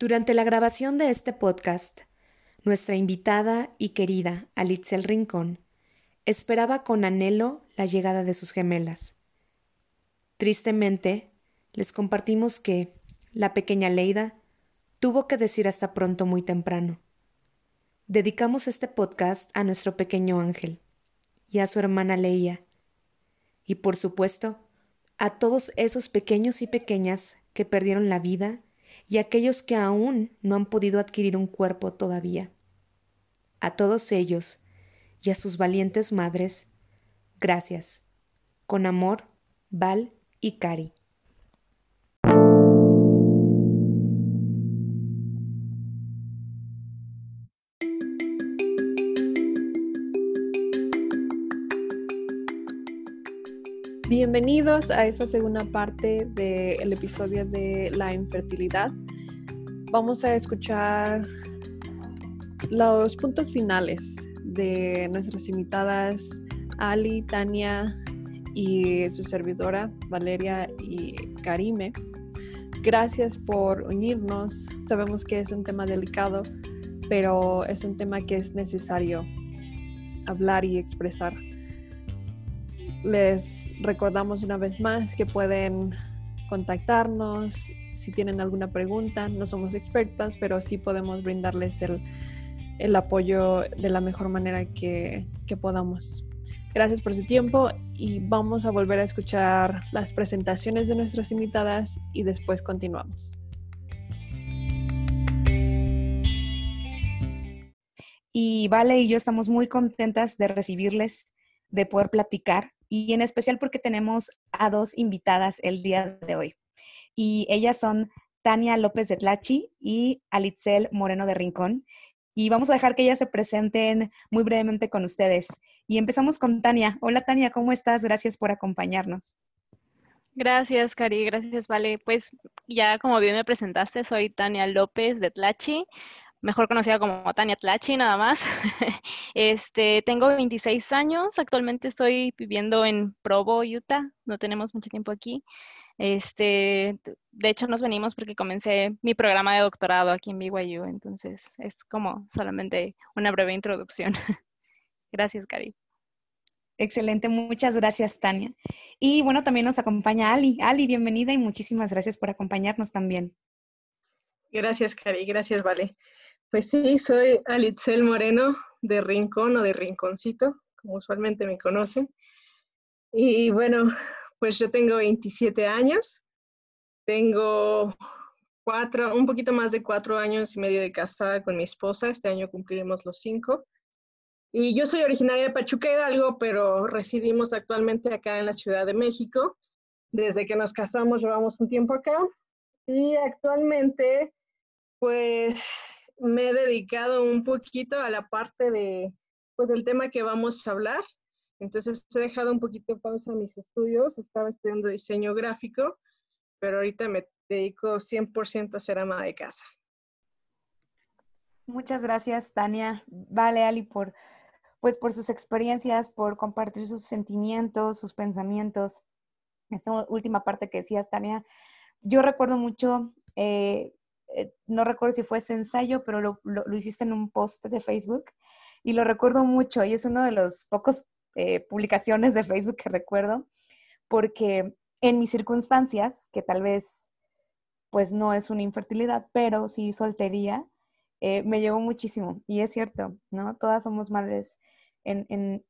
Durante la grabación de este podcast, nuestra invitada y querida Alitzel Rincón esperaba con anhelo la llegada de sus gemelas. Tristemente, les compartimos que la pequeña Leida tuvo que decir hasta pronto muy temprano. Dedicamos este podcast a nuestro pequeño ángel y a su hermana Leia, y por supuesto, a todos esos pequeños y pequeñas que perdieron la vida y aquellos que aún no han podido adquirir un cuerpo todavía. A todos ellos y a sus valientes madres, gracias. Con amor, Val y Cari. Bienvenidos a esta segunda parte del episodio de la infertilidad. Vamos a escuchar los puntos finales de nuestras invitadas Ali, Tania y su servidora Valeria y Karime. Gracias por unirnos. Sabemos que es un tema delicado, pero es un tema que es necesario hablar y expresar. Les recordamos una vez más que pueden contactarnos si tienen alguna pregunta. No somos expertas, pero sí podemos brindarles el, apoyo de la mejor manera que, que podamos. Gracias por su tiempo y vamos a volver a escuchar las presentaciones de nuestras invitadas y después continuamos. Y Vale y yo estamos muy contentas de recibirles, de poder platicar y en especial porque tenemos a dos invitadas el día de hoy. Y ellas son Tania López de Tlachi y Alitzel Moreno de Rincón. Y vamos a dejar que ellas se presenten muy brevemente con ustedes. Y empezamos con Tania. Hola Tania, ¿cómo estás? Gracias por acompañarnos. Gracias, Cari. Gracias, Vale. Pues ya como bien me presentaste, soy Tania López de Tlachi mejor conocida como Tania Tlachi, nada más. este, tengo 26 años, actualmente estoy viviendo en Provo, Utah, no tenemos mucho tiempo aquí. Este, de hecho, nos venimos porque comencé mi programa de doctorado aquí en BYU, entonces es como solamente una breve introducción. gracias, Cari. Excelente, muchas gracias, Tania. Y bueno, también nos acompaña Ali. Ali, bienvenida y muchísimas gracias por acompañarnos también. Gracias, Cari, gracias, Vale. Pues sí, soy Alitzel Moreno de Rincón o de Rinconcito, como usualmente me conocen. Y bueno, pues yo tengo 27 años, tengo cuatro, un poquito más de cuatro años y medio de casada con mi esposa, este año cumpliremos los cinco. Y yo soy originaria de Pachuca Hidalgo, pero residimos actualmente acá en la Ciudad de México. Desde que nos casamos llevamos un tiempo acá y actualmente pues me he dedicado un poquito a la parte de, pues, del tema que vamos a hablar. Entonces he dejado un poquito pausa mis estudios, estaba estudiando diseño gráfico, pero ahorita me dedico 100% a ser ama de casa. Muchas gracias, Tania. Vale, Ali, por, pues, por sus experiencias, por compartir sus sentimientos, sus pensamientos. Esta última parte que decías, Tania, yo recuerdo mucho eh, eh, no recuerdo si fue ese ensayo, pero lo, hiciste en un post de Facebook y lo recuerdo mucho y es uno de los pocos eh, publicaciones de Facebook que recuerdo porque en mis circunstancias, que tal vez pues no es una infertilidad, pero sí soltería, eh, me llevó muchísimo. Y es cierto, ¿no? Todas somos madres en,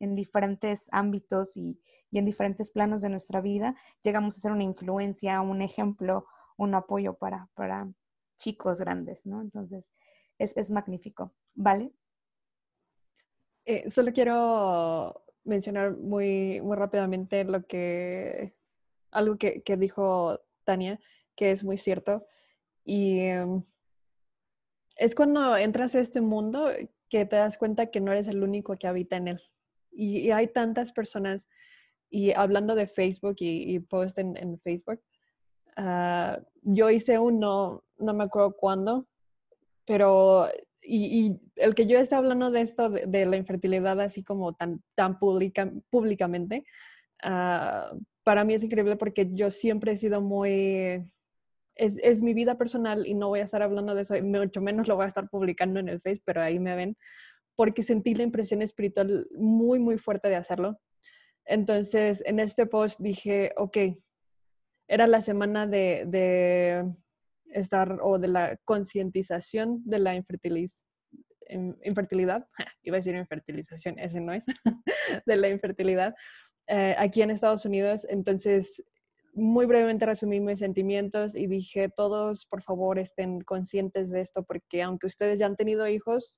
diferentes ámbitos y, y, en diferentes planos de nuestra vida. Llegamos a ser una influencia, un ejemplo, un apoyo para, para chicos grandes, ¿no? Entonces, es, es magnífico, ¿vale? Eh, solo quiero mencionar muy, muy rápidamente lo que, algo que, que dijo Tania, que es muy cierto. Y em, es cuando entras a este mundo que te das cuenta que no eres el único que habita en él. Y, hay tantas personas, y hablando de Facebook y, y post en, Facebook, Ah, yo hice uno, no me acuerdo cuándo, pero y, el que yo esté hablando de esto, de, la infertilidad así como tan, tan públicamente, uh, para mí es increíble porque yo siempre he sido muy, es, es, mi vida personal y no voy a estar hablando de eso, mucho menos lo voy a estar publicando en el Face, pero ahí me ven, porque sentí la impresión espiritual muy, muy fuerte de hacerlo. Entonces, en este post dije, ok, era la semana de, de estar o de la concientización de la infertilidad, iba a decir infertilización, ese no es, de la infertilidad eh, aquí en Estados Unidos. Entonces, muy brevemente resumí mis sentimientos y dije, todos por favor estén conscientes de esto porque aunque ustedes ya han tenido hijos,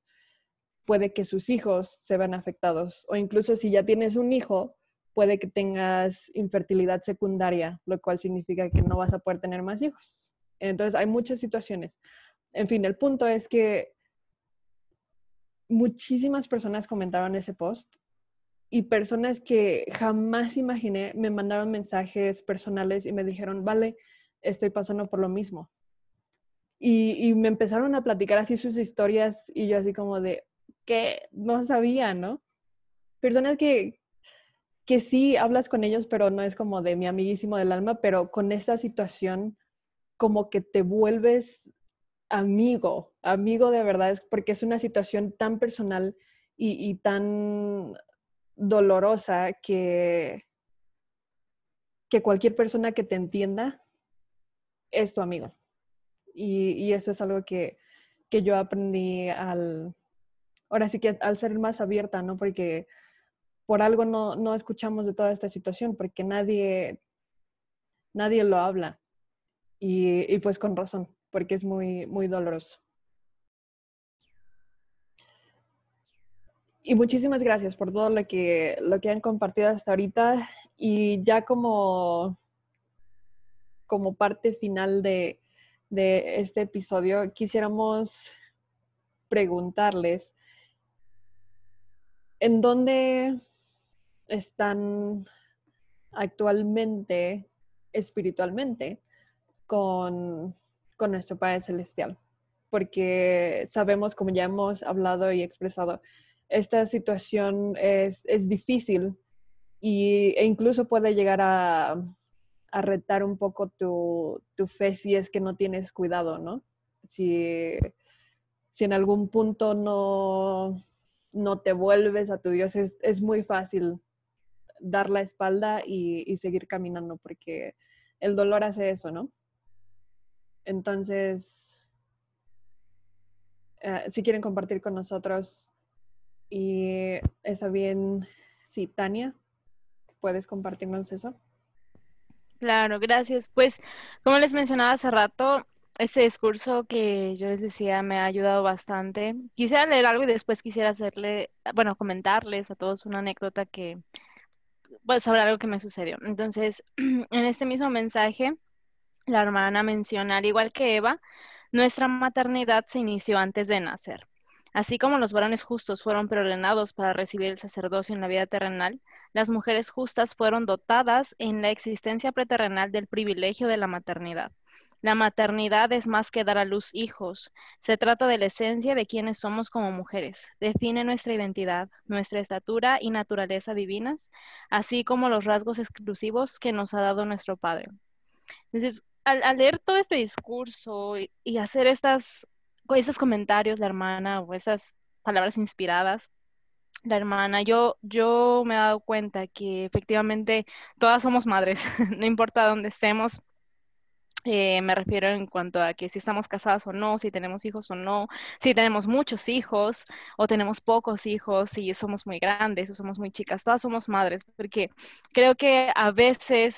puede que sus hijos se vean afectados o incluso si ya tienes un hijo, puede que tengas infertilidad secundaria, lo cual significa que no vas a poder tener más hijos. Entonces hay muchas situaciones. En fin, el punto es que muchísimas personas comentaron ese post y personas que jamás imaginé me mandaron mensajes personales y me dijeron, vale, estoy pasando por lo mismo. Y, me empezaron a platicar así sus historias y yo así como de, que no sabía, ¿no? Personas que, que sí hablas con ellos, pero no es como de mi amiguísimo del alma, pero con esta situación como que te vuelves amigo, amigo de verdad, porque es una situación tan personal y, y tan dolorosa que, que cualquier persona que te entienda es tu amigo. Y, y eso es algo que, que, yo aprendí al, ahora sí que al ser más abierta, ¿no? Porque por algo no, no escuchamos de toda esta situación, porque nadie, nadie lo habla. Y, y pues con razón, porque es muy, muy doloroso. Y muchísimas gracias por todo lo que, lo que han compartido hasta ahorita. Y ya como, como parte final de, de este episodio, quisiéramos preguntarles, ¿en dónde están actualmente espiritualmente con, con nuestro Padre Celestial? Porque sabemos, como ya hemos hablado y expresado, esta situación es, es difícil y, e incluso puede llegar a, a retar un poco tu, tu, fe si es que no tienes cuidado, ¿no? Si, si en algún punto no, no te vuelves a tu Dios, es, es muy fácil dar la espalda y, y, seguir caminando porque el dolor hace eso, ¿no? Entonces, eh, si quieren compartir con nosotros y está bien, sí, Tania, ¿puedes compartirnos eso? Claro, gracias. Pues, como les mencionaba hace rato, este discurso que yo les decía me ha ayudado bastante. Quisiera leer algo y después quisiera hacerle, bueno, comentarles a todos una anécdota que, pues, sobre algo que me sucedió. Entonces, en este mismo mensaje, la hermana menciona, al igual que Eva, nuestra maternidad se inició antes de nacer. Así como los varones justos fueron preordenados para recibir el sacerdocio en la vida terrenal, las mujeres justas fueron dotadas en la existencia preterrenal del privilegio de la maternidad. La maternidad es más que dar a luz hijos. Se trata de la esencia de quienes somos como mujeres. Define nuestra identidad, nuestra estatura y naturaleza divinas, así como los rasgos exclusivos que nos ha dado nuestro Padre. Entonces, al, leer todo este discurso y hacer estas esos comentarios, la hermana, o esas palabras inspiradas, la hermana, yo, yo me he dado cuenta que efectivamente todas somos madres, no importa dónde estemos. Eh, me refiero en cuanto a que si estamos casadas o no, si tenemos hijos o no, si tenemos muchos hijos o tenemos pocos hijos, si somos muy grandes o somos muy chicas, todas somos madres, porque creo que a veces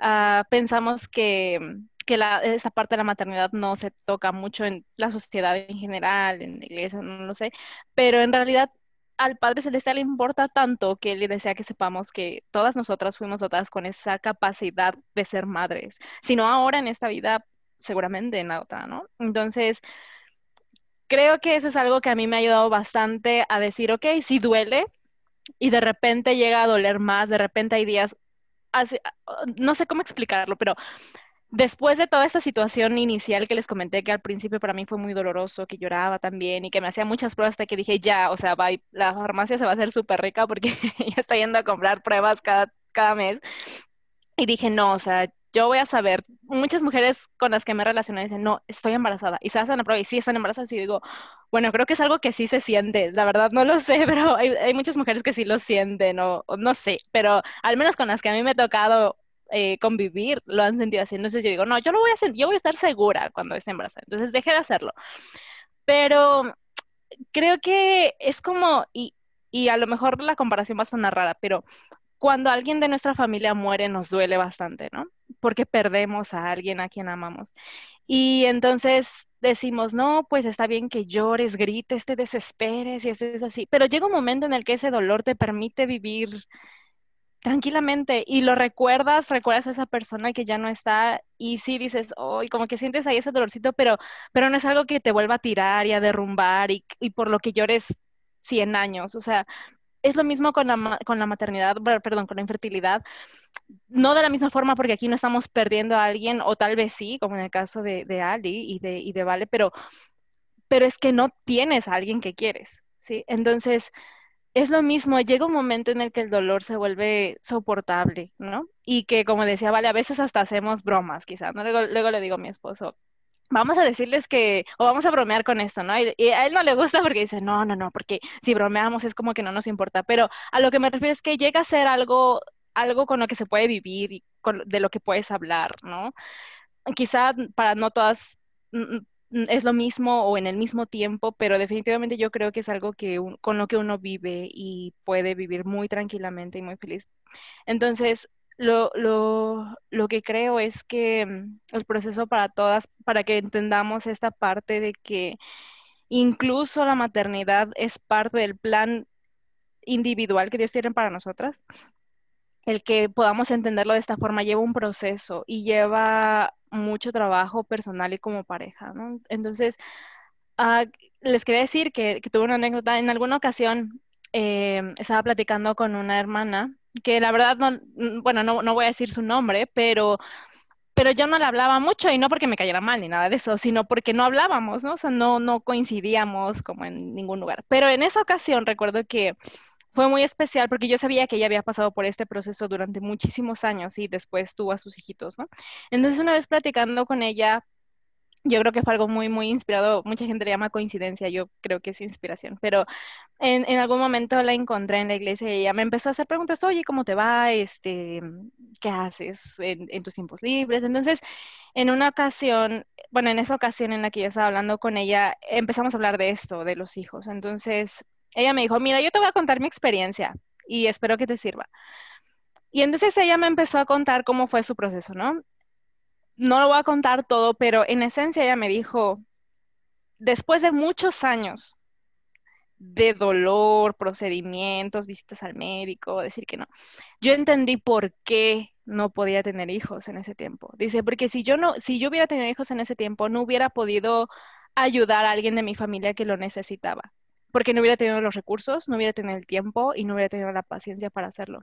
uh, pensamos que que la, esa parte de la maternidad no se toca mucho en la sociedad en general, en la iglesia, no lo sé, pero en realidad al Padre Celestial le importa tanto que le desea que sepamos que todas nosotras fuimos dotadas con esa capacidad de ser madres, sino ahora en esta vida, seguramente en la otra, ¿no? Entonces, creo que eso es algo que a mí me ha ayudado bastante a decir, ok, si duele y de repente llega a doler más, de repente hay días, no sé cómo explicarlo, pero después de toda esta situación inicial que les comenté, que al principio para mí fue muy doloroso, que lloraba también y que me hacía muchas pruebas hasta que dije, ya, o sea, la farmacia se va a hacer súper rica porque ya está yendo a comprar pruebas cada, cada mes. Y dije, no, o sea, yo voy a saber, muchas mujeres con las que me relaciono dicen, no, estoy embarazada, y se hacen la prueba y sí están embarazadas, y digo, bueno, creo que es algo que sí se siente, la verdad no lo sé, pero hay, muchas mujeres que sí lo sienten, o, no sé, pero al menos con las que a mí me ha tocado eh, convivir, lo han sentido así, entonces yo digo, no, yo lo voy a sentir, yo voy a estar segura cuando esté embarazada, entonces dejé de hacerlo, pero creo que es como, y, y a lo mejor la comparación va a sonar rara, pero cuando alguien de nuestra familia muere nos duele bastante, ¿no? Porque perdemos a alguien a quien amamos. Y entonces decimos, no, pues está bien que llores, grites, te desesperes y es así, pero llega un momento en el que ese dolor te permite vivir tranquilamente y lo recuerdas, recuerdas a esa persona que ya no está y sí dices, oh, como que sientes ahí ese dolorcito, pero, pero no es algo que te vuelva a tirar y a derrumbar y, y por lo que llores 100 años, o sea, es lo mismo con la, con la maternidad, perdón, con la infertilidad. No de la misma forma porque aquí no estamos perdiendo a alguien, o tal vez sí, como en el caso de, de Ali y de, y de Vale, pero, pero es que no tienes a alguien que quieres, ¿sí? Entonces, es lo mismo, llega un momento en el que el dolor se vuelve soportable, ¿no? Y que, como decía Vale, a veces hasta hacemos bromas, quizás, ¿no? Luego, luego le digo a mi esposo, vamos a decirles que, o vamos a bromear con esto, ¿no? Y, a él no le gusta porque dice, no, no, no, porque si bromeamos es como que no nos importa, pero a lo que me refiero es que llega a ser algo, algo con lo que se puede vivir y con, de lo que puedes hablar, ¿no? Quizá para no todas es lo mismo o en el mismo tiempo, pero definitivamente yo creo que es algo que con lo que uno vive y puede vivir muy tranquilamente y muy feliz. Entonces, lo, lo, lo, que creo es que mm, el proceso para todas, para que entendamos esta parte de que incluso la maternidad es parte del plan individual que Dios tiene para nosotras, el que podamos entenderlo de esta forma lleva un proceso y lleva mucho trabajo personal y como pareja. Entonces, ah, les quería decir que, tuve una anécdota, en alguna ocasión eh, estaba platicando con una hermana que la verdad, no, bueno, no, no voy a decir su nombre, pero pero yo no le hablaba mucho y no porque me cayera mal ni nada de eso, sino porque no hablábamos, ¿no? O sea, no, no coincidíamos como en ningún lugar. Pero en esa ocasión recuerdo que fue muy especial porque yo sabía que ella había pasado por este proceso durante muchísimos años y después tuvo a sus hijitos, ¿no? Entonces una vez platicando con ella, yo creo que fue algo muy, muy inspirado. Mucha gente le llama coincidencia, yo creo que es inspiración, pero en, en, algún momento la encontré en la iglesia y ella me empezó a hacer preguntas, oye, ¿cómo te va? Este, ¿Qué haces en, en tus tiempos libres? Entonces, en una ocasión, bueno, en esa ocasión en la que yo estaba hablando con ella, empezamos a hablar de esto, de los hijos. Entonces, ella me dijo, mira, yo te voy a contar mi experiencia y espero que te sirva. Y entonces ella me empezó a contar cómo fue su proceso, ¿no? No lo voy a contar todo, pero en esencia ella me dijo, después de muchos años de dolor, procedimientos, visitas al médico, decir que no, yo entendí por qué no podía tener hijos en ese tiempo. Dice, porque si yo no, si yo hubiera tenido hijos en ese tiempo, no hubiera podido ayudar a alguien de mi familia que lo necesitaba, porque no hubiera tenido los recursos, no hubiera tenido el tiempo y no hubiera tenido la paciencia para hacerlo.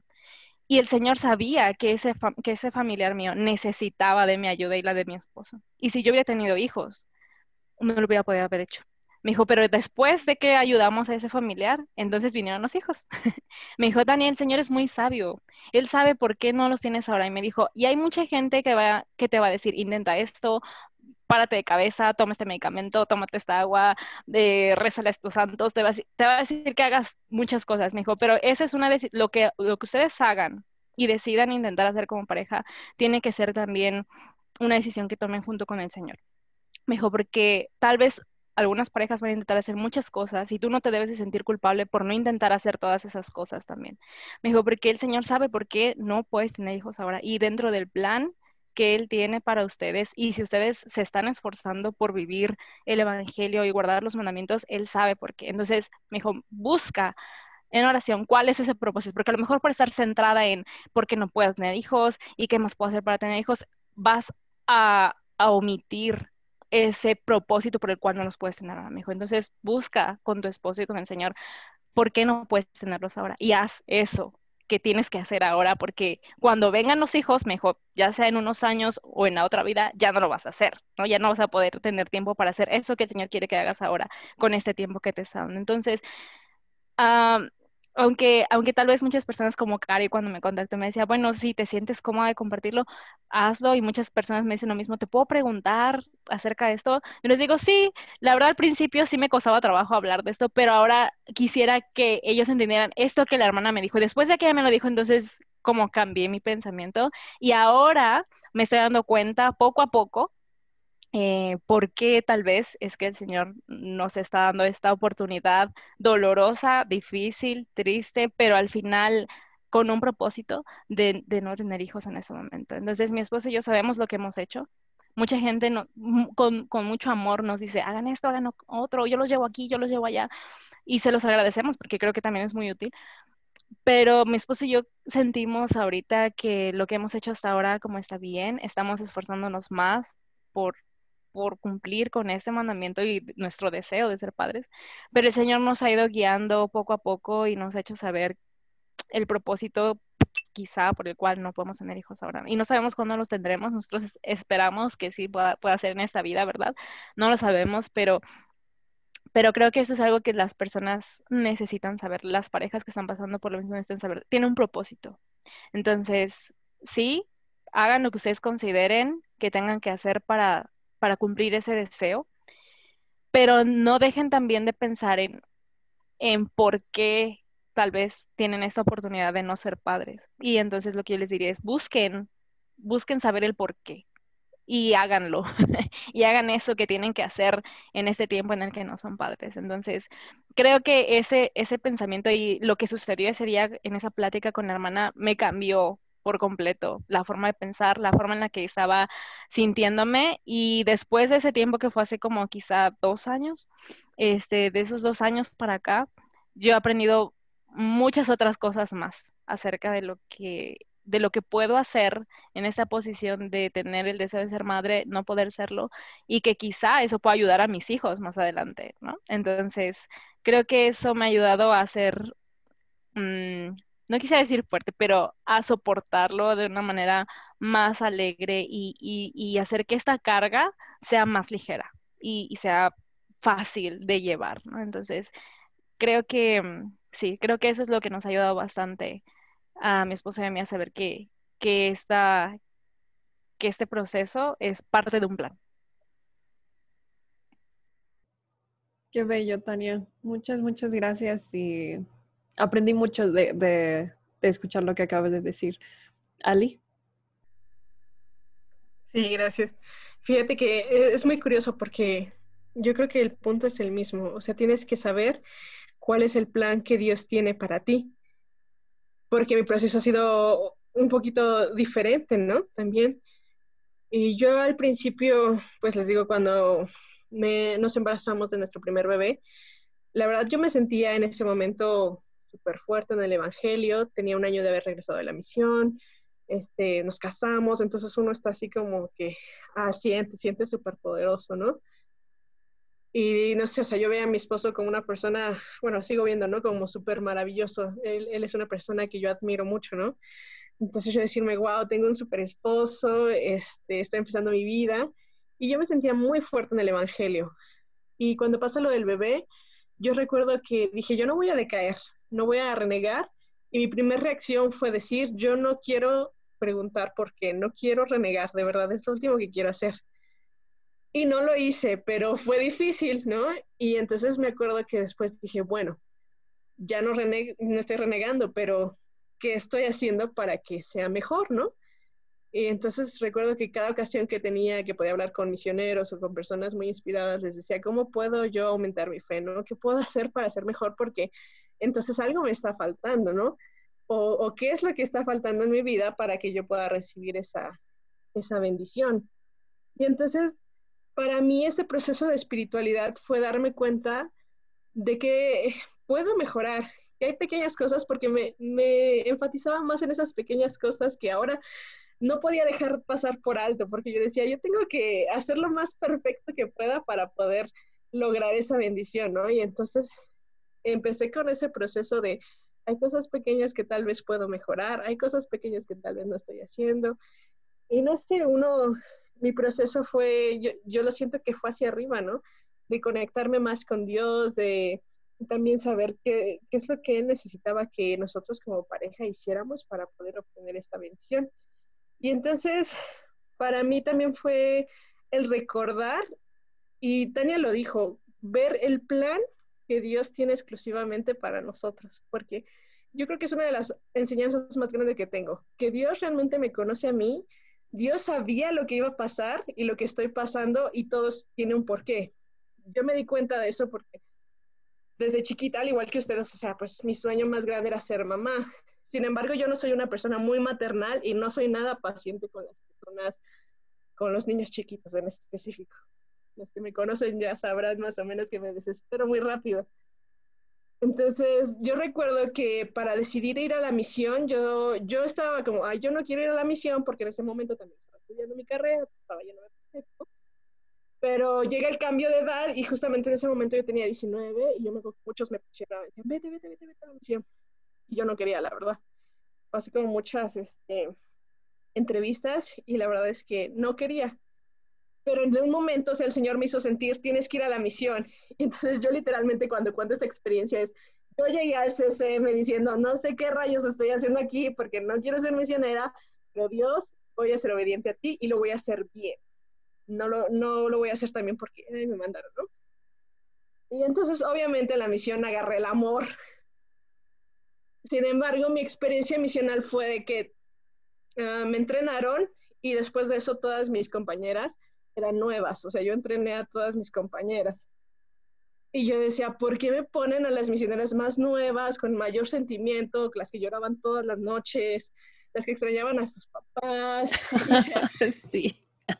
Y el Señor sabía que ese, que ese familiar mío necesitaba de mi ayuda y la de mi esposo. Y si yo hubiera tenido hijos, no lo hubiera podido haber hecho. Me dijo, pero después de que ayudamos a ese familiar, entonces vinieron los hijos. me dijo, Daniel, el Señor es muy sabio. Él sabe por qué no los tienes ahora. Y me dijo, y hay mucha gente que, va, que te va a decir, intenta esto, párate de cabeza, toma este medicamento, tómate esta agua, de rézale a tus santos, te va, a, te va a decir que hagas muchas cosas, me dijo, pero esa es una de lo que, lo que ustedes hagan y decidan intentar hacer como pareja, tiene que ser también una decisión que tomen junto con el Señor. Me dijo, porque tal vez algunas parejas van a intentar hacer muchas cosas y tú no te debes de sentir culpable por no intentar hacer todas esas cosas también. Me dijo, porque el Señor sabe por qué no puedes tener hijos ahora y dentro del plan que Él tiene para ustedes y si ustedes se están esforzando por vivir el Evangelio y guardar los mandamientos, Él sabe por qué. Entonces, me dijo, busca en oración cuál es ese propósito, porque a lo mejor por estar centrada en por qué no puedo tener hijos y qué más puedo hacer para tener hijos, vas a, omitir ese propósito por el cual no los puedes tener ahora, mejor. Entonces, busca con tu esposo y con el Señor por qué no puedes tenerlos ahora y haz eso tienes que hacer ahora, porque cuando vengan los hijos, mejor, ya sea en unos años o en la otra vida, ya no lo vas a hacer, ¿no? Ya no vas a poder tener tiempo para hacer eso que el Señor quiere que hagas ahora con este tiempo que te está dando. Entonces, aunque, aunque tal vez muchas personas como Cari cuando me contactó me decía, bueno, si te sientes cómoda de compartirlo, hazlo. Y muchas personas me dicen lo mismo, ¿te puedo preguntar acerca de esto? Y les digo, sí, la verdad al principio sí me costaba trabajo hablar de esto, pero ahora quisiera que ellos entendieran esto que la hermana me dijo. Después de que ella me lo dijo, entonces como cambié mi pensamiento y ahora me estoy dando cuenta poco a poco eh, por qué tal vez es que el Señor nos está dando esta oportunidad dolorosa, difícil, triste, pero al final con un propósito de, no tener hijos en este momento. Entonces mi esposo y yo sabemos lo que hemos hecho. Mucha gente con, con mucho amor nos dice, hagan esto, hagan otro, yo los llevo aquí, yo los llevo allá. Y se los agradecemos porque creo que también es muy útil. Pero mi esposo y yo sentimos ahorita que lo que hemos hecho hasta ahora como está bien, estamos esforzándonos más por por cumplir con ese mandamiento y nuestro deseo de ser padres, pero el Señor nos ha ido guiando poco a poco y nos ha hecho saber el propósito quizá por el cual no podemos tener hijos ahora. Y no sabemos cuándo los tendremos, nosotros esperamos que sí pueda, pueda ser en esta vida, ¿verdad? No lo sabemos, pero, pero creo que eso es algo que las personas necesitan saber, las parejas que están pasando por lo mismo necesitan saber, tiene un propósito. Entonces, sí, hagan lo que ustedes consideren que tengan que hacer para para cumplir ese deseo, pero no dejen también de pensar en, en por qué tal vez tienen esta oportunidad de no ser padres. Y entonces lo que yo les diría es busquen, busquen saber el por qué y háganlo y hagan eso que tienen que hacer en este tiempo en el que no son padres. Entonces, creo que ese, ese pensamiento y lo que sucedió ese día en esa plática con la hermana me cambió por completo, la forma de pensar, la forma en la que estaba sintiéndome y después de ese tiempo que fue hace como quizá dos años, este, de esos dos años para acá, yo he aprendido muchas otras cosas más acerca de lo que de lo que puedo hacer en esta posición de tener el deseo de ser madre, no poder serlo, y que quizá eso pueda ayudar a mis hijos más adelante, ¿no? Entonces, creo que eso me ha ayudado a ser mm, no quisiera decir fuerte, pero a soportarlo de una manera más alegre y, hacer que esta carga sea más ligera y, sea fácil de llevar, ¿no? Entonces, creo que mm, sí, creo que eso es lo que nos ha ayudado bastante a mi esposa y a mí a saber que, que, esta, que este proceso es parte de un plan. Qué bello, Tania. Muchas, muchas gracias y aprendí mucho de, escuchar lo que acabas de decir. Ali. Sí, gracias. Fíjate que e, es muy curioso porque yo creo que el punto es el mismo. O sea, tienes que saber cuál es el plan que Dios tiene para ti. Porque mi proceso ha sido un poquito diferente, ¿no? También. Y yo al principio, pues les digo, cuando nos embarazamos de nuestro primer bebé, la verdad yo me sentía en ese momento súper fuerte en el Evangelio, tenía un año de haber regresado de la misión, este, nos casamos, entonces uno está así como que, ah, siente, siente súper poderoso, ¿no? Y no sé, o sea, yo veo a mi esposo como una persona, bueno, sigo viendo, ¿no? Como súper maravilloso. Él, él, es una persona que yo admiro mucho, ¿no? Entonces yo decirme, wow, tengo un súper esposo, este, está empezando mi vida. Y yo me sentía muy fuerte en el Evangelio. Y cuando pasa lo del bebé, yo recuerdo que dije, yo no voy a decaer, no voy a renegar. Y mi primera reacción fue decir, yo no quiero preguntar por qué, no quiero renegar, de verdad, es lo último que quiero hacer. Y no lo hice, pero fue difícil, ¿no? Y entonces me acuerdo que después dije, bueno, ya no, no estoy renegando, pero ¿qué estoy haciendo para que sea mejor, ¿no? Y entonces recuerdo que cada ocasión que tenía, que podía hablar con misioneros o con personas muy inspiradas, les decía, ¿cómo puedo yo aumentar mi fe, ¿no? ¿Qué puedo hacer para ser mejor? Porque entonces algo me está faltando, ¿no? O, qué es lo que está faltando en mi vida para que yo pueda recibir esa, esa bendición. Y entonces, para mí ese proceso de espiritualidad fue darme cuenta de que puedo mejorar, que hay pequeñas cosas, porque me, me enfatizaba más en esas pequeñas cosas que ahora no podía dejar pasar por alto, porque yo decía, yo tengo que hacer lo más perfecto que pueda para poder lograr esa bendición, ¿no? Y entonces empecé con ese proceso de, hay cosas pequeñas que tal vez puedo mejorar, hay cosas pequeñas que tal vez no estoy haciendo. Y no sé, uno, mi proceso fue, yo, lo siento que fue hacia arriba, ¿no? De conectarme más con Dios, de, también saber qué, qué es lo que Él necesitaba que nosotros como pareja hiciéramos para poder obtener esta bendición. Y entonces, para mí también fue el recordar, y Tania lo dijo, ver el plan que Dios tiene exclusivamente para nosotros, porque yo creo que es una de las enseñanzas más grandes que tengo, que Dios realmente me conoce a mí, Dios sabía lo que iba a pasar y lo que estoy pasando y todos tiene un porqué. Yo me di cuenta de eso porque desde chiquita, al igual que ustedes, o sea, pues mi sueño más grande era ser mamá. Sin embargo, yo no soy una persona muy maternal y no soy nada paciente con las personas, con los niños chiquitos en específico. Los que me conocen ya sabrán más o menos que me desespero muy rápido. Entonces, yo recuerdo que para decidir ir a la misión, yo, yo estaba como, ay, yo no quiero ir a la misión porque en ese momento también estaba estudiando mi carrera, estaba yendo a pero llega el cambio de edad y justamente en ese momento yo tenía 19 y yo me muchos me pusieron, vete, vete, vete, vete a la misión. Y yo no quería, la verdad. Pasé como muchas este, entrevistas y la verdad es que no quería. Pero en un momento, o sea, el Señor me hizo sentir, tienes que ir a la misión. Entonces yo literalmente cuando cuento esta experiencia es, yo llegué al CCM diciendo, no sé qué rayos estoy haciendo aquí porque no quiero ser misionera, pero Dios, voy a ser obediente a ti y lo voy a hacer bien no lo, no lo voy a hacer también porque me mandaron, ¿no? Y entonces, obviamente, la misión agarré el amor. Sin embargo, mi experiencia misional fue de que ah, me entrenaron y después de eso todas mis compañeras eran nuevas. O sea, yo entrené a todas mis compañeras. Y yo decía, ¿por qué me ponen a las misioneras más nuevas, con mayor sentimiento, las que lloraban todas las noches, las que extrañaban a sus papás? sí.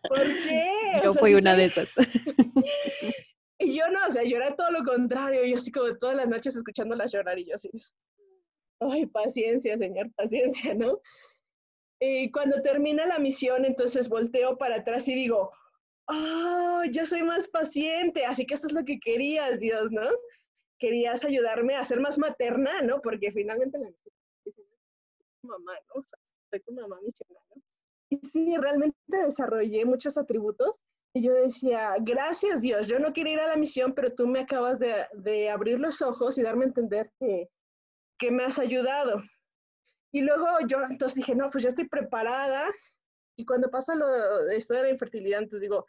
¿Por qué? Yo fui una de esas. y yo no, o sea, yo era todo lo contrario, yo así como todas las noches escuchándolas llorar y yo así, ay, paciencia, señor, paciencia, ¿no? Y cuando termina la misión, entonces volteo para atrás y digo, oh, yo soy más paciente, así que eso es lo que querías, Dios, ¿no? Querías ayudarme a ser más materna, ¿no? Porque finalmente la mamá, ¿no? O sea, soy tu mamá misionera, ¿no? Y sí, realmente desarrollé muchos atributos. Y yo decía, gracias Dios, yo no quería ir a la misión, pero tú me acabas de, de abrir los ojos y darme a entender que, que me has ayudado. Y luego yo entonces dije, no, pues ya estoy preparada. Y cuando pasa lo de de la infertilidad, entonces digo,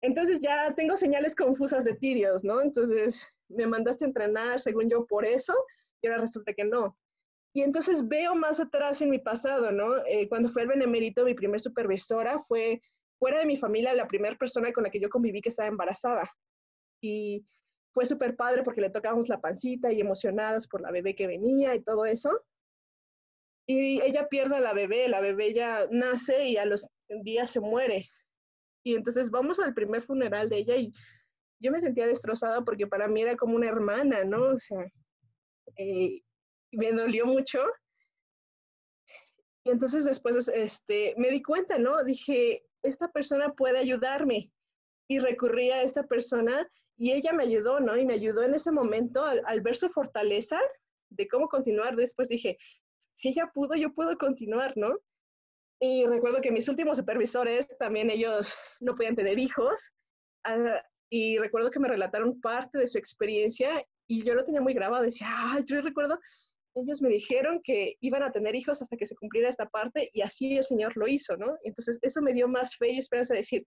entonces ya tengo señales confusas de ti, Dios, ¿no? Entonces me mandaste a entrenar, según yo, por eso, y ahora resulta que no. Y entonces veo más atrás en mi pasado, ¿no? Eh, cuando fue el benemérito, mi primer supervisora fue fuera de mi familia la primera persona con la que yo conviví que estaba embarazada. Y fue súper padre porque le tocábamos la pancita y emocionadas por la bebé que venía y todo eso. Y ella pierde a la bebé, la bebé ya nace y a los días se muere. Y entonces vamos al primer funeral de ella y yo me sentía destrozada porque para mí era como una hermana, ¿no? O sea, eh, me dolió mucho. Y entonces después este, me di cuenta, ¿no? Dije, esta persona puede ayudarme. Y recurrí a esta persona y ella me ayudó, ¿no? Y me ayudó en ese momento al, al ver su fortaleza de cómo continuar. Después dije, si ella pudo, yo puedo continuar, ¿no? Y recuerdo que mis últimos supervisores, también ellos no podían tener hijos. Uh, y recuerdo que me relataron parte de su experiencia y yo lo tenía muy grabado. Decía, ay, yo recuerdo ellos me dijeron que iban a tener hijos hasta que se cumpliera esta parte y así el Señor lo hizo, ¿no? Entonces eso me dio más fe y esperanza de decir,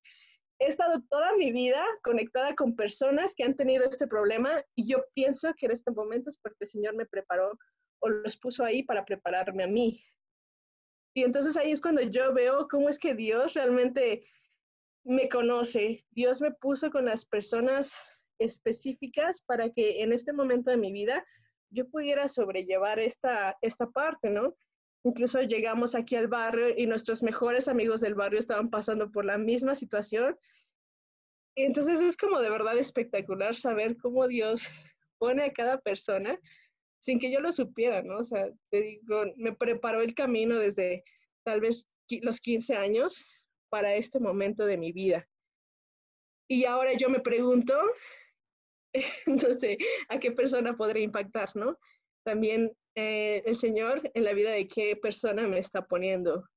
he estado toda mi vida conectada con personas que han tenido este problema y yo pienso que en este momento es porque el Señor me preparó o los puso ahí para prepararme a mí. Y entonces ahí es cuando yo veo cómo es que Dios realmente me conoce. Dios me puso con las personas específicas para que en este momento de mi vida yo pudiera sobrellevar esta, esta parte, ¿no? Incluso llegamos aquí al barrio y nuestros mejores amigos del barrio estaban pasando por la misma situación. Entonces es como de verdad espectacular saber cómo Dios pone a cada persona sin que yo lo supiera, ¿no? O sea, te digo, me preparó el camino desde tal vez los 15 años para este momento de mi vida. Y ahora yo me pregunto, no sé a qué persona podré impactar, ¿no? También eh, el Señor en la vida de qué persona me está poniendo.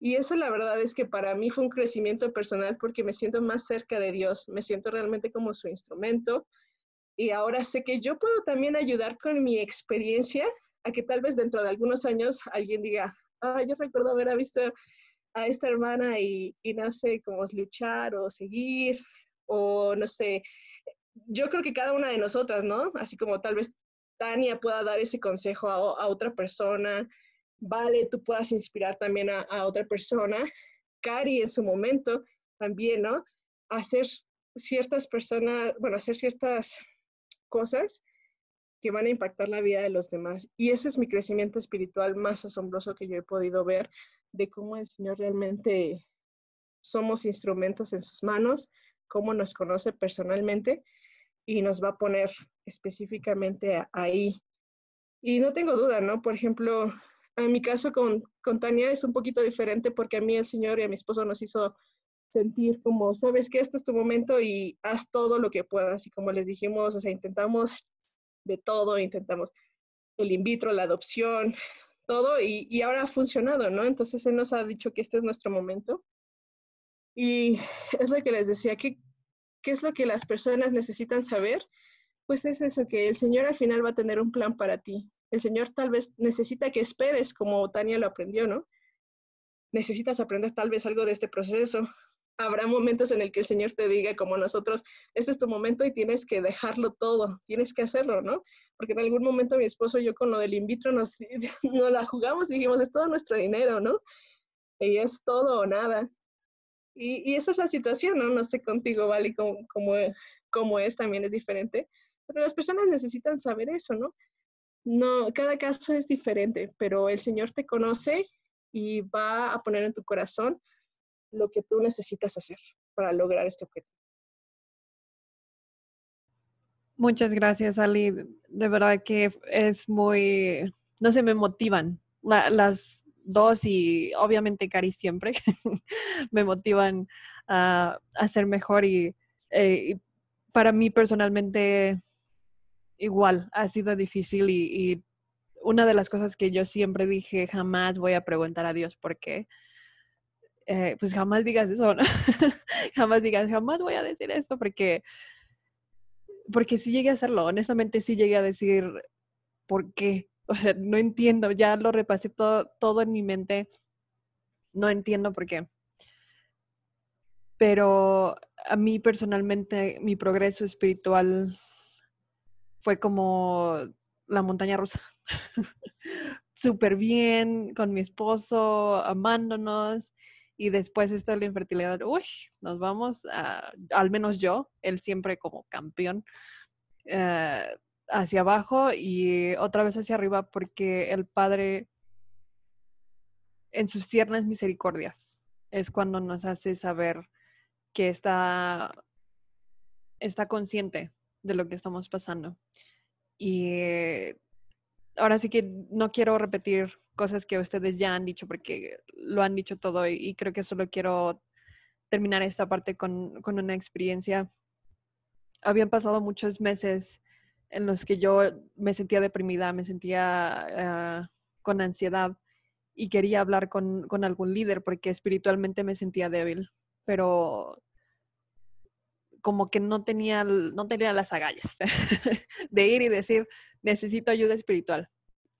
Y eso la verdad es que para mí fue un crecimiento personal porque me siento más cerca de Dios, me siento realmente como su instrumento y ahora sé que yo puedo también ayudar con mi experiencia a que tal vez dentro de algunos años alguien diga, ah, yo recuerdo haber visto a esta hermana y, y no sé cómo luchar o seguir o no sé. Yo creo que cada una de nosotras, ¿no? Así como tal vez Tania pueda dar ese consejo a, otra persona, Vale, tú puedas inspirar también a, a, otra persona, Cari en su momento también, ¿no? Hacer ciertas personas, bueno, hacer ciertas cosas que van a impactar la vida de los demás. Y ese es mi crecimiento espiritual más asombroso que yo he podido ver, de cómo el Señor realmente somos instrumentos en sus manos, cómo nos conoce personalmente y nos va a poner específicamente ahí. Y no tengo duda, ¿no? Por ejemplo, en mi caso con, con Tania es un poquito diferente porque a mí el Señor y a mi esposo nos hizo sentir como, sabes que este es tu momento y haz todo lo que puedas. Y como les dijimos, o sea, intentamos de todo, intentamos el in vitro, la adopción, todo, y, y, ahora ha funcionado, ¿no? Entonces Él nos ha dicho que este es nuestro momento. Y es lo que les decía, que ¿Qué es lo que las personas necesitan saber? Pues es eso, que el Señor al final va a tener un plan para ti. El Señor tal vez necesita que esperes como Tania lo aprendió, ¿no? Necesitas aprender tal vez algo de este proceso. Habrá momentos en el que el Señor te diga, como nosotros, este es tu momento y tienes que dejarlo todo, tienes que hacerlo, ¿no? Porque en algún momento mi esposo y yo con lo del in vitro nos, nos la jugamos y dijimos, es todo nuestro dinero, ¿no? Y es todo o nada. Y, esa es la situación, ¿no? No sé contigo, Vale, cómo, es, también es diferente. Pero las personas necesitan saber eso, ¿no? No, cada caso es diferente, pero el Señor te conoce y va a poner en tu corazón lo que tú necesitas hacer para lograr este objetivo. Muchas gracias, Ali. De verdad que es muy, no sé, me motivan. las, dos y obviamente Cari siempre me motivan a, a ser mejor eh, y, para mí personalmente igual ha sido difícil y, una de las cosas que yo siempre dije jamás voy a preguntar a Dios por qué. Eh, pues jamás digas eso, ¿no? jamás digas, jamás voy a decir esto porque, porque sí llegué a hacerlo, honestamente sí llegué a decir por qué, no entiendo, ya lo repasé todo, todo en mi mente, no entiendo por qué. Pero a mí personalmente mi progreso espiritual fue como la montaña rusa. Súper bien, con mi esposo, amándonos. Y después esto de la infertilidad, uy, nos vamos, a, al menos yo, él siempre como campeón, eh, hacia abajo y otra vez hacia arriba porque el Padre en sus tiernas misericordias es cuando nos hace saber que está, está consciente de lo que estamos pasando. Y ahora sí que no quiero repetir cosas que ustedes ya han dicho porque lo han dicho todo y, creo que solo quiero terminar esta parte con, con una experiencia. Habían pasado muchos meses en los que yo me sentía deprimida, me sentía ah, con ansiedad y quería hablar con, algún líder porque espiritualmente me sentía débil, pero como que no tenía, no tenía las agallas de ir y decir, necesito ayuda espiritual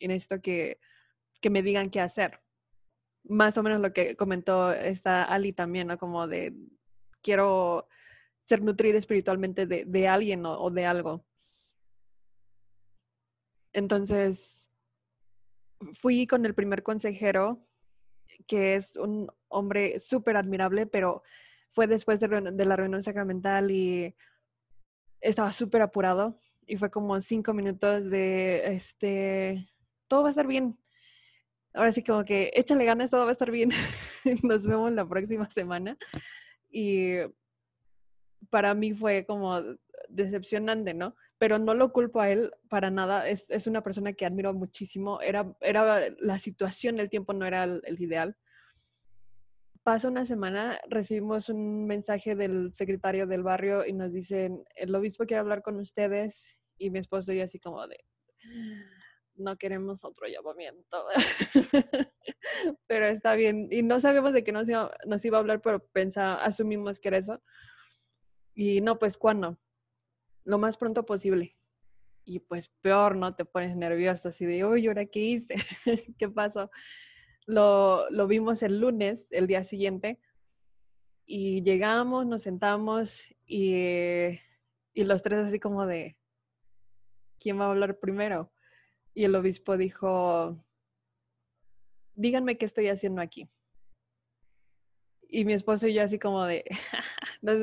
y necesito que, me digan qué hacer. Más o menos lo que comentó esta Ali también, ¿no? Como de, quiero ser nutrida espiritualmente de, alguien o de algo. Entonces, fui con el primer consejero, que es un hombre súper admirable, pero fue después de, la reunión sacramental y estaba súper apurado y fue como cinco minutos de, este, todo va a estar bien. Ahora sí como que échale ganas, todo va a estar bien. Nos vemos la próxima semana. Y para mí fue como decepcionante, ¿no? pero no lo culpo a él para nada. Es, es una persona que admiro muchísimo. Era, era la situación, el tiempo no era el, ideal. Pasa una semana, recibimos un mensaje del secretario del barrio y nos dicen, el obispo quiere hablar con ustedes y mi esposo y así como de, no queremos otro llamamiento. pero está bien. Y no sabemos de qué nos iba, nos iba a hablar, pero pensa, asumimos que era eso. Y no, pues, ¿cuándo? lo más pronto posible. Y pues peor, ¿no? Te pones nervioso, así de, uy, ¿ahora qué hice? ¿Qué pasó? Lo, lo vimos el lunes, el día siguiente, y llegamos, nos sentamos y, y los tres así como de, ¿quién va a hablar primero? Y el obispo dijo, díganme qué estoy haciendo aquí. Y mi esposo y yo así como de, nos,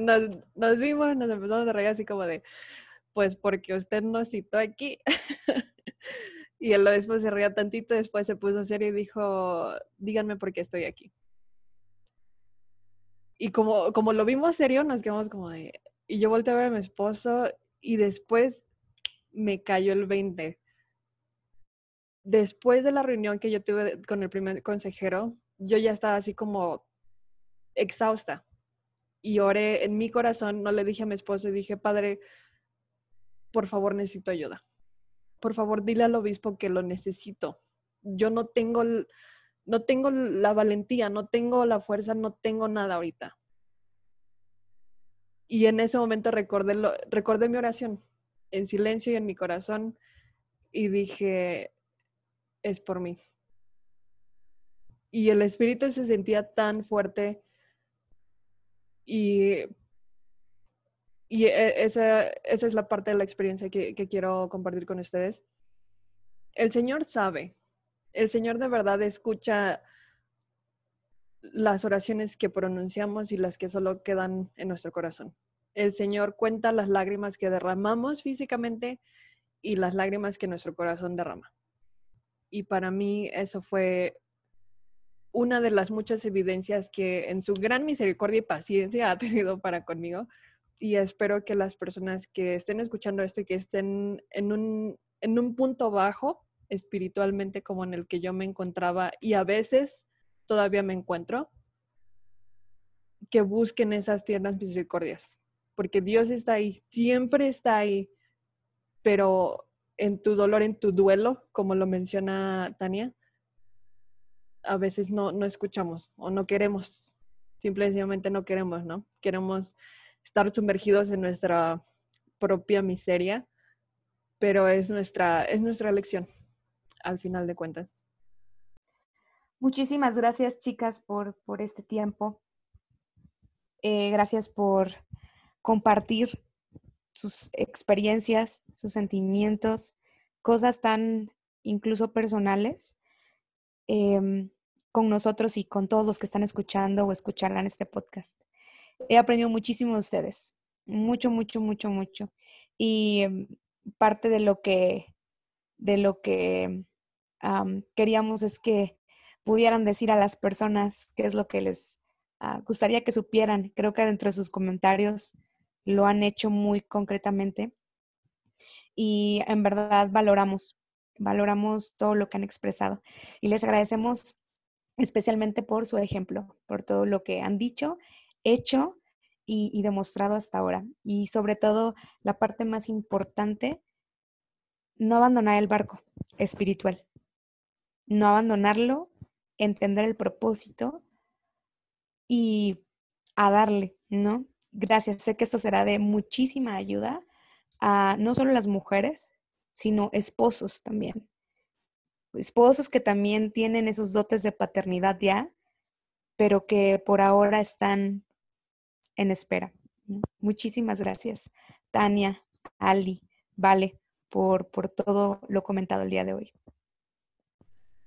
nos, vimos, nos empezamos a reír así como de, pues porque usted nos citó aquí. y él después se reía tantito, después se puso serio y dijo, díganme por qué estoy aquí. Y como, como lo vimos serio, nos quedamos como de, y yo volteé a ver a mi esposo y después me cayó el 20. Después de la reunión que yo tuve con el primer consejero, yo ya estaba así como exhausta. Y oré en mi corazón, no le dije a mi esposo y dije, Padre, por favor necesito ayuda. Por favor, dile al obispo que lo necesito. Yo no tengo, no tengo la valentía, no tengo la fuerza, no tengo nada ahorita. Y en ese momento recordé, lo, recordé mi oración en silencio y en mi corazón y dije, es por mí. Y el espíritu se sentía tan fuerte y y e, esa, esa, es la parte de la experiencia que, que quiero compartir con ustedes. El Señor sabe, el Señor de verdad escucha las oraciones que pronunciamos y las que solo quedan en nuestro corazón. El Señor cuenta las lágrimas que derramamos físicamente y las lágrimas que nuestro corazón derrama. Y para mí eso fue una de las muchas evidencias que en su gran misericordia y paciencia ha tenido para conmigo, y espero que las personas que estén escuchando esto y que estén en un, en un punto bajo espiritualmente como en el que yo me encontraba y a veces todavía me encuentro, que busquen esas tiernas misericordias, porque Dios está ahí, siempre está ahí, pero en tu dolor, en tu duelo, como lo menciona Tania, a veces no, no escuchamos o no queremos, simplemente no queremos, ¿no? Queremos estar sumergidos en nuestra propia miseria, pero es nuestra, es nuestra elección, al final de cuentas. Muchísimas gracias, chicas, por, por este tiempo. Eh, gracias por compartir sus experiencias, sus sentimientos, cosas tan incluso personales em, con nosotros y con todos los que están escuchando o escucharán este podcast he aprendido muchísimo de ustedes, mucho, mucho, mucho, mucho. Y em, parte de lo que, de lo que queríamos es que pudieran decir a las personas qué es lo que les ah, gustaría que supieran. Creo que dentro de sus comentarios lo han hecho muy concretamente. Y en verdad valoramos, valoramos todo lo que han expresado. Y les agradecemos especialmente por su ejemplo, por todo lo que han dicho hecho y, demostrado hasta ahora. Y sobre todo, la parte más importante, no abandonar el barco espiritual. No abandonarlo, entender el propósito y a darle, ¿no? Gracias. Sé que esto será de muchísima ayuda a no solo las mujeres, sino esposos también. Esposos que también tienen esos dotes de paternidad ya, pero que por ahora están en espera. Muchísimas gracias, Tania, Ali, Vale, por, por todo lo comentado el día de hoy.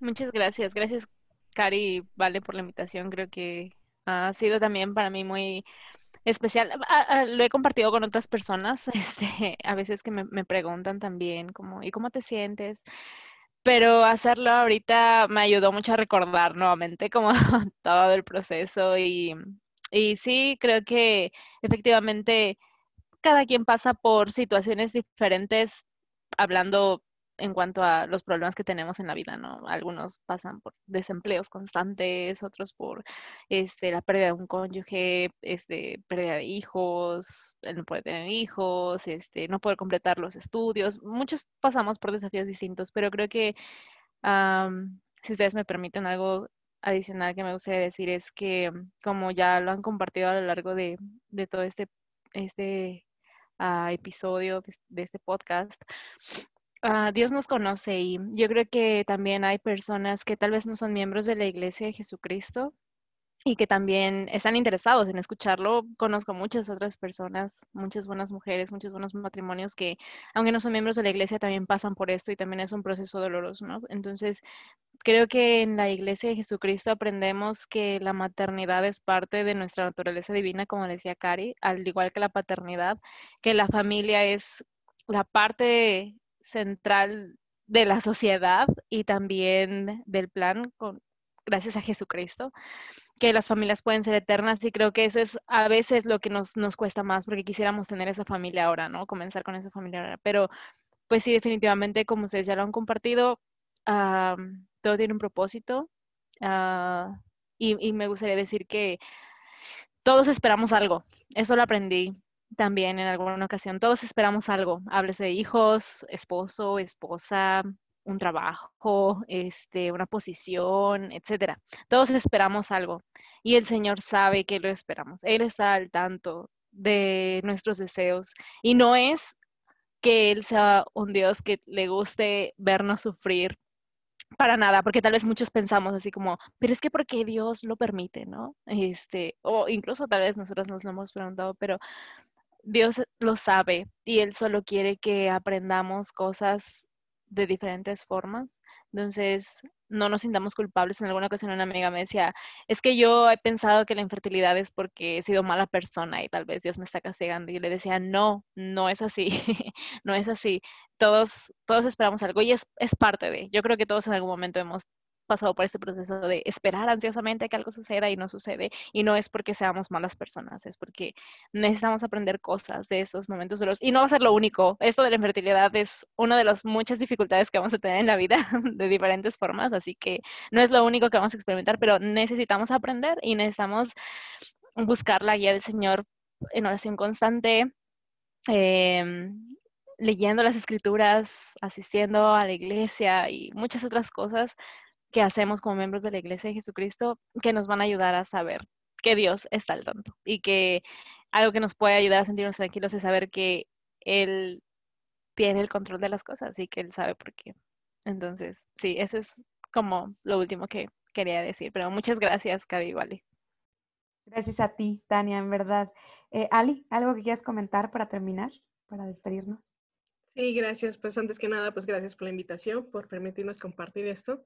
Muchas gracias. Gracias, Cari, Vale, por la invitación. Creo que ha sido también para mí muy especial. Ah, ah, lo he compartido con otras personas, este, a veces que me, preguntan también, como, ¿y cómo te sientes? Pero hacerlo ahorita me ayudó mucho a recordar nuevamente como todo el proceso y y sí, creo que efectivamente cada quien pasa por situaciones diferentes, hablando en cuanto a los problemas que tenemos en la vida, ¿no? Algunos pasan por desempleos constantes, otros por este, la pérdida de un cónyuge, este, pérdida de hijos, el no poder tener hijos, este, no poder completar los estudios. Muchos pasamos por desafíos distintos, pero creo que si ustedes me permiten algo adicional que me gustaría decir es que, como ya lo han compartido a lo largo de, todo este, este ah, episodio de, este podcast. Ah, Dios nos conoce y yo creo que también hay personas que tal vez no son miembros de la Iglesia de Jesucristo y que también están interesados en escucharlo. Conozco muchas otras personas, muchas buenas mujeres, muchos buenos matrimonios que, aunque no son miembros de la iglesia, también pasan por esto y también es un proceso doloroso, ¿no? Entonces, creo que en la iglesia de Jesucristo aprendemos que la maternidad es parte de nuestra naturaleza divina, como decía Cari, al igual que la paternidad, que la familia es la parte central de la sociedad y también del plan con, gracias a Jesucristo que las familias pueden ser eternas y creo que eso es a veces lo que nos, nos cuesta más porque quisiéramos tener esa familia ahora, ¿no? Comenzar con esa familia ahora. Pero pues sí, definitivamente, como ustedes ya lo han compartido, todo tiene un propósito ah, y, me gustaría decir que todos esperamos algo. Eso lo aprendí también en alguna ocasión. Todos esperamos algo. Háblese de hijos, esposo, esposa, un trabajo, este, una posición, etcétera. Todos esperamos algo y el Señor sabe que lo esperamos. Él está al tanto de nuestros deseos y no es que Él sea un Dios que le guste vernos sufrir para nada, porque tal vez muchos pensamos así como, pero es que porque Dios lo permite, ¿no? Este, o incluso tal vez nosotros nos lo hemos preguntado, pero Dios lo sabe y Él solo quiere que aprendamos cosas de diferentes formas. Entonces, no nos sintamos culpables. En alguna ocasión una amiga me decía, es que yo he pensado que la infertilidad es porque he sido mala persona y tal vez Dios me está castigando. Y yo le decía, no, no es así, no es así. Todos, todos esperamos algo y es, es parte de, yo creo que todos en algún momento hemos pasado por este proceso de esperar ansiosamente que algo suceda y no sucede. Y no es porque seamos malas personas, es porque necesitamos aprender cosas de estos momentos duros. Y no va a ser lo único. Esto de la infertilidad es una de las muchas dificultades que vamos a tener en la vida de diferentes formas. Así que no es lo único que vamos a experimentar, pero necesitamos aprender y necesitamos buscar la guía del Señor en oración constante. Em, leyendo las escrituras, asistiendo a la iglesia y muchas otras cosas que hacemos como miembros de la Iglesia de Jesucristo que nos van a ayudar a saber que Dios está al tanto y que algo que nos puede ayudar a sentirnos tranquilos es saber que Él tiene el control de las cosas y que Él sabe por qué. Entonces, sí, eso es como lo último que quería decir, pero muchas gracias, Cari Wally. Gracias a ti, Tania, en verdad. Eh, Ali, ¿algo que quieras comentar para terminar, para despedirnos? Sí, gracias. Pues antes que nada, pues gracias por la invitación, por permitirnos compartir esto.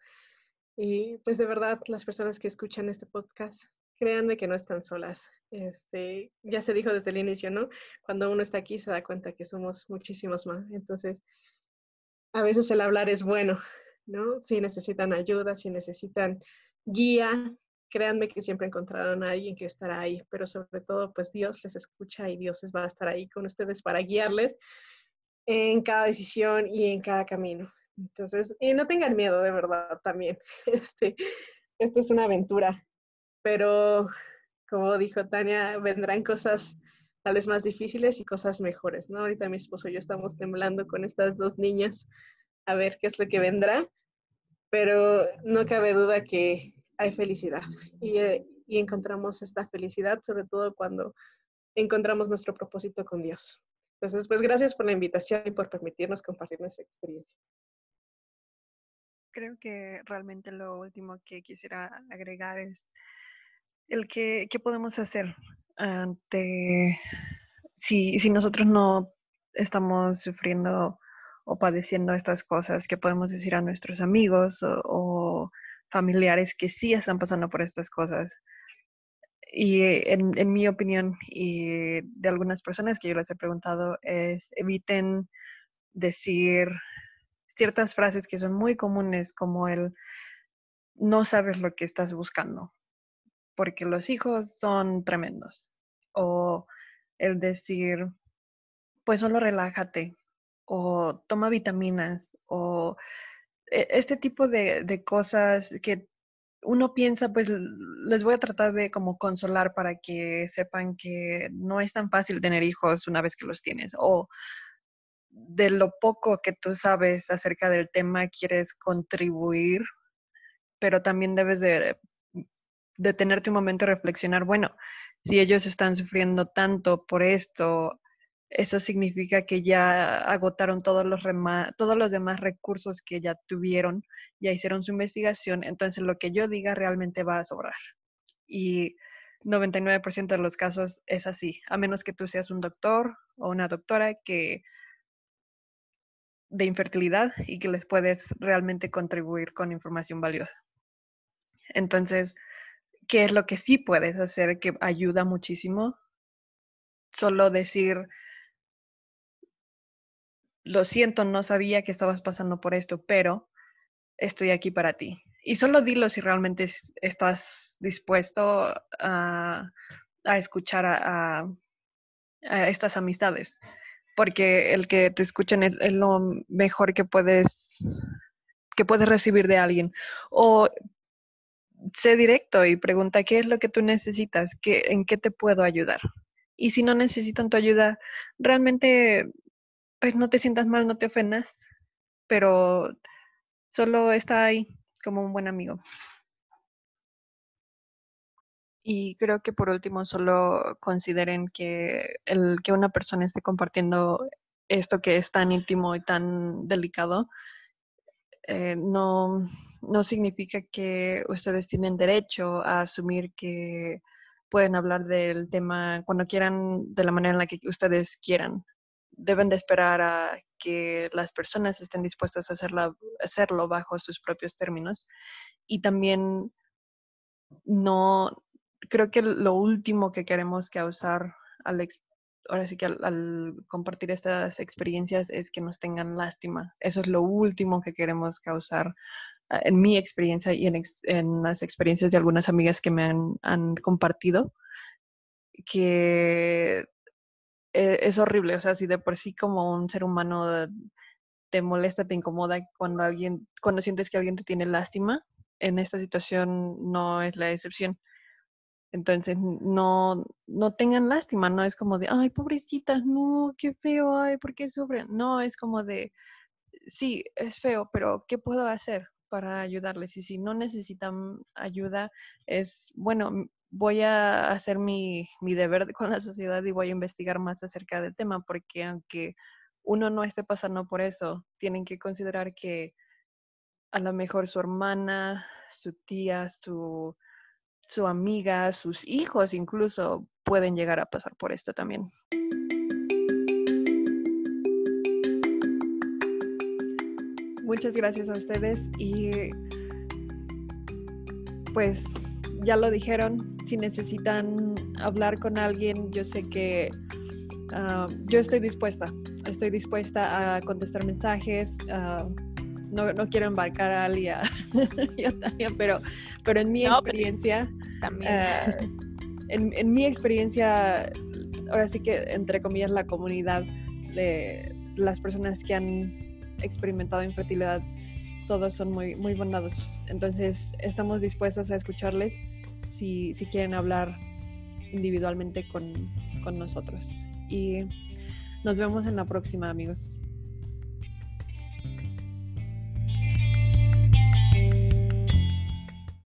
Y pues de verdad, las personas que escuchan este podcast, créanme que no están solas. Este, ya se dijo desde el inicio, ¿no? Cuando uno está aquí se da cuenta que somos muchísimos más. Entonces, a veces el hablar es bueno, ¿no? Si necesitan ayuda, si necesitan guía, créanme que siempre encontrarán a alguien que estará ahí, pero sobre todo, pues Dios les escucha y Dios va a estar ahí con ustedes para guiarles en cada decisión y en cada camino. Entonces, y no tengan miedo, de verdad, también. Este, esto es una aventura, pero como dijo Tania, vendrán cosas tal vez más difíciles y cosas mejores, ¿no? Ahorita mi esposo y yo estamos temblando con estas dos niñas a ver qué es lo que vendrá, pero no cabe duda que hay felicidad y, eh, y encontramos esta felicidad, sobre todo cuando encontramos nuestro propósito con Dios. Entonces, pues gracias por la invitación y por permitirnos compartir nuestra experiencia creo que realmente lo último que quisiera agregar es el que qué podemos hacer ante si, si nosotros no estamos sufriendo o padeciendo estas cosas, que podemos decir a nuestros amigos o, familiares que sí están pasando por estas cosas. Y en, en, mi opinión y de algunas personas que yo les he preguntado es eviten decir ciertas frases que son muy comunes como el no sabes lo que estás buscando, porque los hijos son tremendos. O el decir, pues solo relájate, o toma vitaminas, o e, este tipo de, de cosas que uno piensa, pues les voy a tratar de como consolar para que sepan que no es tan fácil tener hijos una vez que los tienes. O de lo poco que tú sabes acerca del tema quieres contribuir, pero también debes de detenerte un momento y reflexionar, bueno, si ellos están sufriendo tanto por esto, eso significa que ya agotaron todos los demás recursos que ya tuvieron, ya hicieron su investigación, entonces lo que yo diga realmente va a sobrar. Y 99% de los casos es así, a menos que tú seas un doctor o una doctora que de infertilidad y que les puedes realmente contribuir con información valiosa. Entonces, ¿qué es lo que sí puedes hacer que ayuda muchísimo? Solo decir, lo siento, no sabía que estabas pasando por esto, pero estoy aquí para ti. Y solo dilo si realmente estás dispuesto a, escuchar a, estas amistades, porque el que te escuchen es, lo mejor que puedes que puedes recibir de alguien. O sé directo y pregunta qué es lo que tú necesitas, ¿Qué, en qué te puedo ayudar. Y si no necesitan tu ayuda, realmente pues no te sientas mal, no te ofendas, pero solo está ahí como un buen amigo. Y creo que por último solo consideren que el que una persona esté compartiendo esto que es tan íntimo y tan delicado eh, no, no significa que ustedes tienen derecho a asumir que pueden hablar del tema cuando quieran, de la manera en la que ustedes quieran deben de esperar a que las personas estén dispuestas a hacerlo bajo sus propios términos. Y también no, creo que lo último que queremos causar al, ahora sí que al, compartir estas experiencias es que nos tengan lástima. Eso es lo último que queremos causar ah, en mi experiencia y en, en las experiencias de algunas amigas que me han, han compartido, que e, es horrible, o sea, si de por sí como un ser humano te molesta, te incomoda cuando alguien, cuando sientes que alguien te tiene lástima, en esta situación no es la excepción. Entonces, no, no tengan lástima, no es como de, ay, pobrecitas, no, qué feo, ay, ¿por qué sufren? No, es como de, sí, es feo, pero ¿qué puedo hacer para ayudarles? Y si no necesitan ayuda, es, bueno, voy a hacer mi, deber con la sociedad y voy a investigar más acerca del tema, porque aunque uno no esté pasando por eso, tienen que considerar que a lo mejor su hermana, su tía, su, su amiga, sus hijos incluso pueden llegar a pasar por esto también. Muchas gracias a ustedes y pues ya lo dijeron, si necesitan hablar con alguien, yo sé que ah, yo estoy dispuesta, estoy dispuesta a contestar mensajes. Ah, no, no, quiero embarcar a Ali yo también, pero, pero en mi experiencia, también. Ah, en, en, mi experiencia, ahora sí que entre comillas la comunidad de las personas que han experimentado infertilidad todos son muy, muy bondadosos. Entonces, estamos dispuestas a escucharles si, si quieren hablar individualmente con, con nosotros. Y nos vemos en la próxima, amigos.